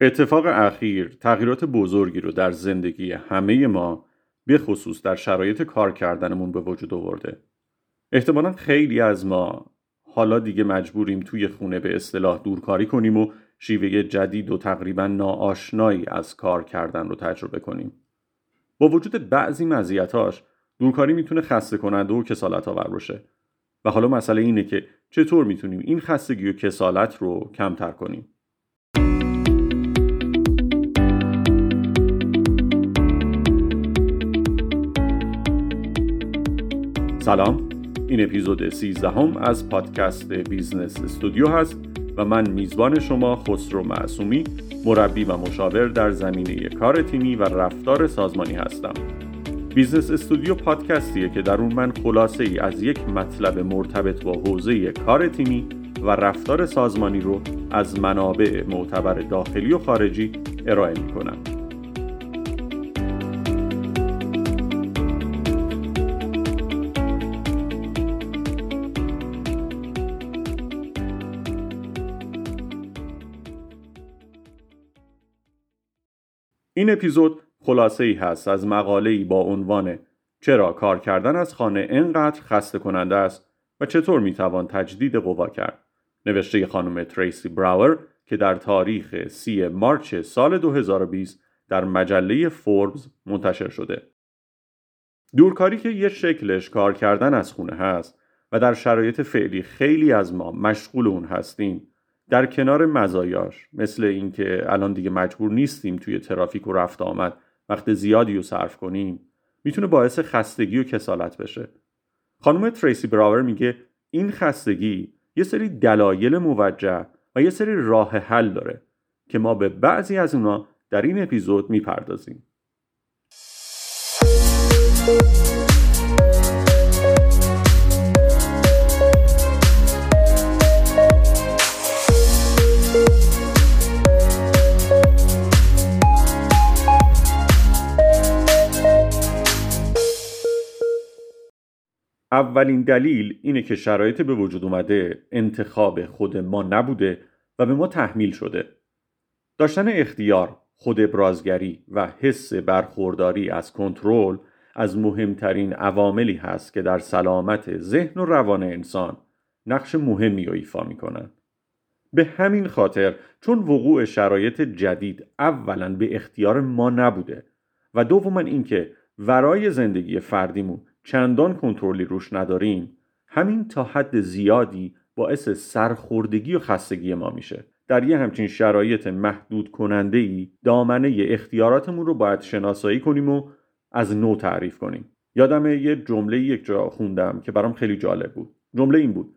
اتفاق اخیر تغییرات بزرگی رو در زندگی همه ما به خصوص در شرایط کار کردنمون به وجود آورده. احتمالا خیلی از ما حالا دیگه مجبوریم توی خونه به اصطلاح دورکاری کنیم و شیوه جدید و تقریبا ناآشنایی از کار کردن رو تجربه کنیم. با وجود بعضی مزیتاش دورکاری می‌تونه خسته کننده و کسالت آور باشه و حالا مسئله اینه که چطور می‌تونیم این خستگی و کسالت رو کمتر کنیم. سلام این اپیزود 13 هم از پادکست بیزنس استودیو هست و من میزبان شما خسرو معصومی مربی و مشاور در زمینه کار تیمی و رفتار سازمانی هستم بیزنس استودیو پادکستیه که در اون من خلاصه ای از یک مطلب مرتبط با حوزه کار تیمی و رفتار سازمانی رو از منابع معتبر داخلی و خارجی ارائه می کنم. این اپیزود خلاصه ای هست از مقاله ای با عنوان چرا کار کردن از خانه انقدر خسته کننده است و چطور می‌توان تجدید قوا کرد. نوشته خانم تریسی براور که در تاریخ سی مارچ سال 2020 در مجله فوربز منتشر شده. دورکاری که یه شکلش کار کردن از خونه هست و در شرایط فعلی خیلی از ما مشغول اون هستیم در کنار مزایاش مثل اینکه الان دیگه مجبور نیستیم توی ترافیک و رفت آمد وقت زیادی رو صرف کنیم می‌تونه باعث خستگی و کسالت بشه. خانم تریسی براور میگه این خستگی یه سری دلایل موجه و یه سری راه حل داره که ما به بعضی از اونا در این اپیزود می‌پردازیم. اولین دلیل اینه که شرایط به وجود اومده انتخاب خود ما نبوده و به ما تحمیل شده. داشتن اختیار، خود ابرازگری و حس برخورداری از کنترل از مهمترین عواملی هست که در سلامت ذهن و روان انسان نقش مهمی ایفا می‌کنن. به همین خاطر چون وقوع شرایط جدید اولا به اختیار ما نبوده و دوما اینکه ورای زندگی فردیمون چندان کنترلی روش نداریم همین تا حد زیادی باعث سرخوردگی و خستگی ما میشه. در یه همچین شرایط محدود کننده ای دامنه اختیاراتمون رو باید شناسایی کنیم و از نو تعریف کنیم. یادم یه جمله یک جا خوندم که برام خیلی جالب بود. جمله این بود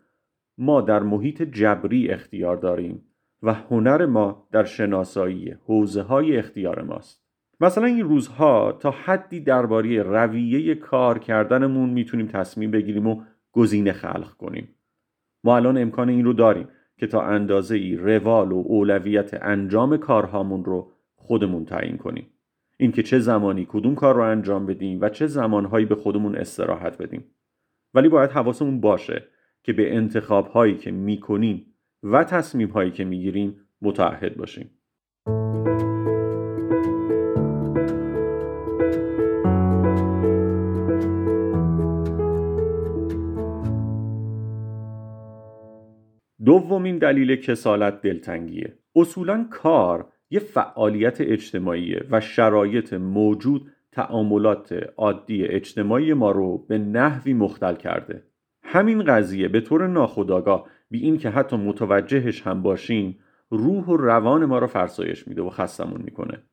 ما در محیط جبری اختیار داریم و هنر ما در شناسایی حوزه های اختیار ماست. مثلا این روزها تا حدی درباره رویه کار کردنمون می‌تونیم تصمیم بگیریم و گزینه خلق کنیم. ما الان امکان این رو داریم که تا اندازه ای روال و اولویت انجام کارهامون رو خودمون تعیین کنیم. اینکه چه زمانی کدوم کار رو انجام بدیم و چه زمانهایی به خودمون استراحت بدیم. ولی باید حواسمون باشه که به انتخاب هایی که می‌کنیم و تصمیم هایی که می‌گیریم متعهد باشیم. دومین دلیل کسالت دلتنگیه. اصولا کار یه فعالیت اجتماعیه و شرایط موجود تعاملات عادی اجتماعی ما رو به نحوی مختل کرده. همین قضیه به طور ناخودآگاه بی این که حتی متوجهش هم باشیم روح و روان ما رو فرسایش میده و خستمون می‌کنه.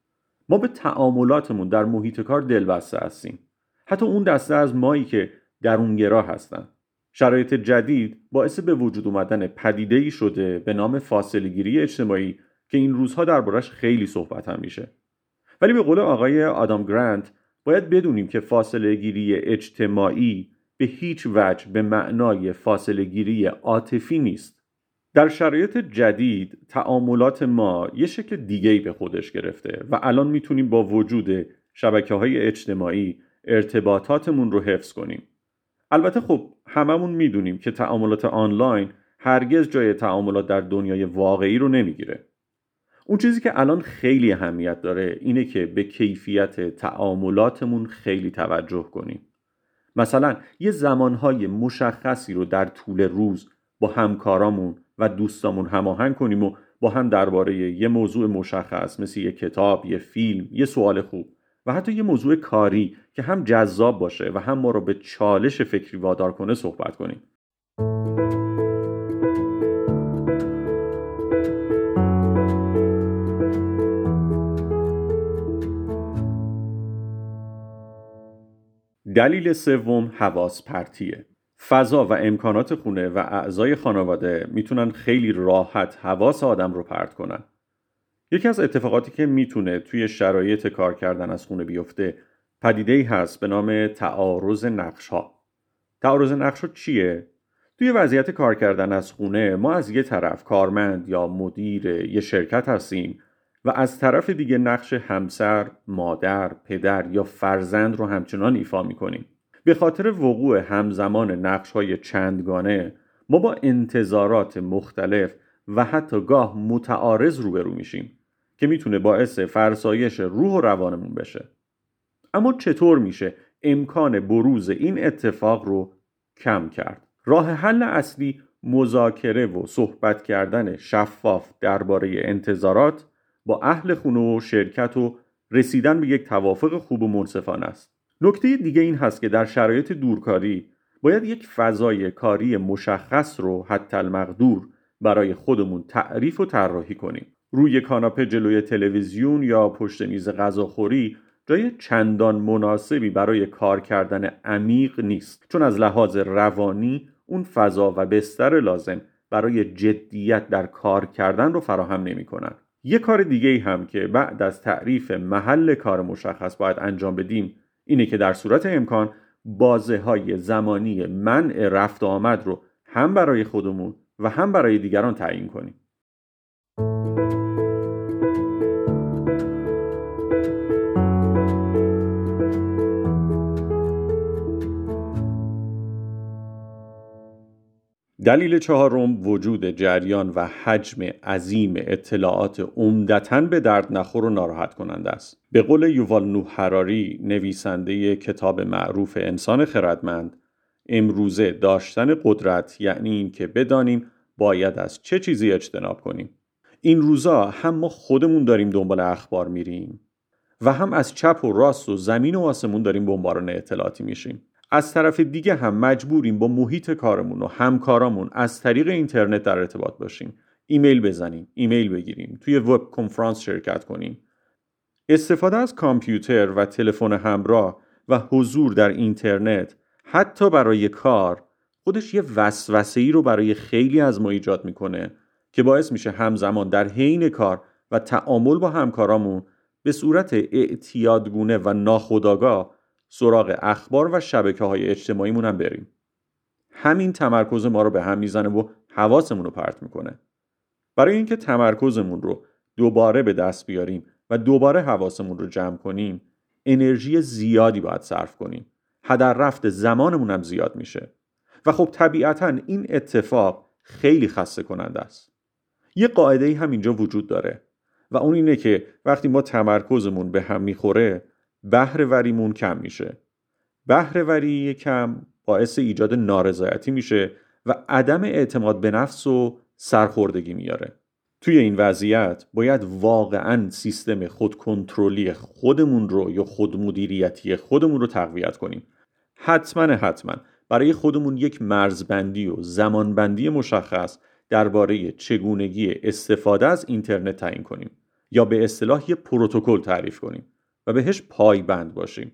ما به تعاملاتمون در محیط کار دلبسته هستیم. حتی اون دسته از مایی که درونگرا هستن. شرایط جدید باعث به وجود اومدن پدیده ای شده به نام فاصله گیری اجتماعی که این روزها دربارش خیلی صحبت هم میشه. ولی به قول آقای آدام گرانت باید بدونیم که فاصله گیری اجتماعی به هیچ وجه به معنای فاصله گیری عاطفی نیست. در شرایط جدید تعاملات ما یه شکل دیگه ای به خودش گرفته و الان می‌تونیم با وجود شبکه های اجتماعی ارتباطاتمون رو حفظ کنیم. البته خب هممون می‌دونیم که تعاملات آنلاین هرگز جای تعاملات در دنیای واقعی رو نمی‌گیره. اون چیزی که الان خیلی اهمیت داره اینه که به کیفیت تعاملاتمون خیلی توجه کنیم. مثلا یه زمانهای مشخصی رو در طول روز با همکارامون و دوستامون هماهنگ کنیم و با هم درباره یه موضوع مشخص مثل یه کتاب، یه فیلم، یه سوال خوب و حتی یه موضوع کاری که هم جذاب باشه و هم ما رو به چالش فکری وادار کنه صحبت کنیم. دلیل سوم حواس پرتیه فضا و امکانات خونه و اعضای خانواده می‌تونن خیلی راحت حواس آدم رو پرت کنن یکی از اتفاقاتی که می‌تونه توی شرایط کار کردن از خونه بیفته پدیده ای هست به نام تعارض نقش ها تعارض نقش ها چیه؟ توی وضعیت کار کردن از خونه ما از یه طرف کارمند یا مدیر یه شرکت هستیم و از طرف دیگه نقش همسر، مادر، پدر یا فرزند رو همچنان ایفا می‌کنیم. به خاطر وقوع همزمان نقش های چندگانه ما با انتظارات مختلف و حتی گاه متعارض روبرو میشیم. که می‌تونه باعث فرسایش روح و روانمون بشه. اما چطور میشه امکان بروز این اتفاق رو کم کرد؟ راه حل اصلی مذاکره و صحبت کردن شفاف درباره انتظارات با اهل خونه و شرکت و رسیدن به یک توافق خوب و منصفانه است نکته دیگه این هست که در شرایط دورکاری باید یک فضای کاری مشخص رو حتی المقدور برای خودمون تعریف و طراحی کنیم روی کاناپه جلوی تلویزیون یا پشت میز غذاخوری جای چندان مناسبی برای کار کردن عمیق نیست چون از لحاظ روانی اون فضا و بستر لازم برای جدیت در کار کردن رو فراهم نمی کنن. یه کار دیگه هم که بعد از تعریف محل کار مشخص باید انجام بدیم اینه که در صورت امکان بازه های زمانی منع رفت آمد رو هم برای خودمون و هم برای دیگران تعیین کنیم. دلیل چهارم وجود جریان و حجم عظیم اطلاعات عمدتا به درد نخور و ناراحت کننده است. به قول یووال نوح حراری نویسنده کتاب معروف انسان خردمند امروزه داشتن قدرت یعنی اینکه بدانیم باید از چه چیزی اجتناب کنیم. این روزا هم ما خودمون داریم دنبال اخبار میریم و هم از چپ و راست و زمین و آسمون داریم بمباران اطلاعاتی میشیم. از طرف دیگه هم مجبوریم با محیط کارمون و همکارامون از طریق اینترنت در ارتباط باشیم. ایمیل بزنیم ایمیل بگیریم توی وب کنفرانس شرکت کنیم. استفاده از کامپیوتر و تلفن همراه و حضور در اینترنت حتی برای کار خودش یه وسوسه ای رو برای خیلی از ما ایجاد می‌کنه که باعث میشه همزمان در حین کار و تعامل با همکارامون به صورت اعتیادگونه و ناخودآگاه سراغ اخبار و شبکه های اجتماعیمون هم بریم. همین تمرکز ما رو به هم می‌زنه و حواسمون رو پرت می‌کنه. برای اینکه تمرکزمون رو دوباره به دست بیاریم و دوباره حواسمون رو جمع کنیم انرژی زیادی باید صرف کنیم. هدر رفت زمانمون هم زیاد میشه. و خب طبیعتا این اتفاق خیلی خسته کننده است. یه قاعده هم اینجا وجود داره. و اون اینه که وقتی ما تمرکزمون به هم می‌خوره بهرهوریمون کم میشه. بهرهوری کم باعث ایجاد نارضایتی میشه و عدم اعتماد به نفس و سرخوردگی میاره. توی این وضعیت باید واقعا سیستم خودکنترلی خودمون رو یا خودمدیریتی خودمون رو تقویت کنیم. حتما حتما. برای خودمون یک مرزبندی و زمانبندی مشخص درباره چگونگی استفاده از اینترنت تعیین کنیم یا به اصطلاح یک پروتکل تعریف کنیم. و بهش پایبند باشیم.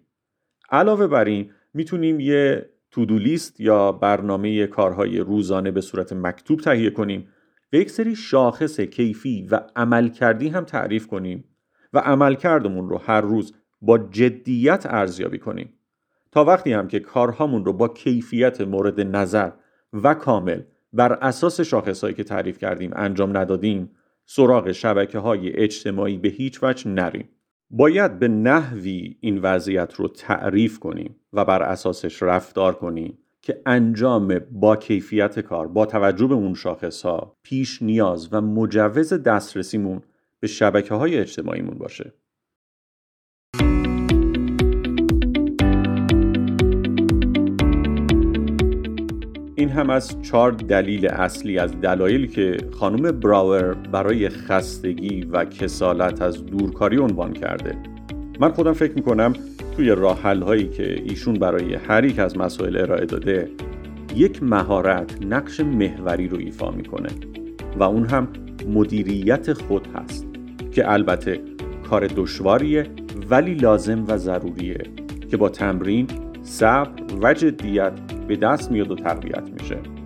علاوه بر این می‌تونیم یه تودو لیست یا برنامه کارهای روزانه به صورت مکتوب تهیه کنیم و یک سری شاخص کیفی و عملکردی هم تعریف کنیم و عملکردمون رو هر روز با جدیت ارزیابی کنیم. تا وقتی هم که کارهامون رو با کیفیت مورد نظر و کامل بر اساس شاخصهایی که تعریف کردیم انجام ندادیم سراغ شبکه های اجتماعی به هیچ وجه نریم. باید به نحوی این وضعیت رو تعریف کنیم و بر اساسش رفتار کنیم که انجام با کیفیت کار با توجه به اون شاخص پیش نیاز و مجوز دسترسیمون به شبکه های اجتماعیمون باشه. این هم از چهار دلیل اصلی از دلایلی که خانم براور برای خستگی و کسالت از دورکاری عنوان کرده. من خودم فکر می‌کنم توی راه هایی که ایشون برای هر یک از مسائل ارائه داده یک مهارت نقش محوری رو ایفا می‌کنه و اون هم مدیریت خود هست که البته کار دشواریه ولی لازم و ضروریه که با تمرین صبر و جدیت به دست میاد و تقویت میشه.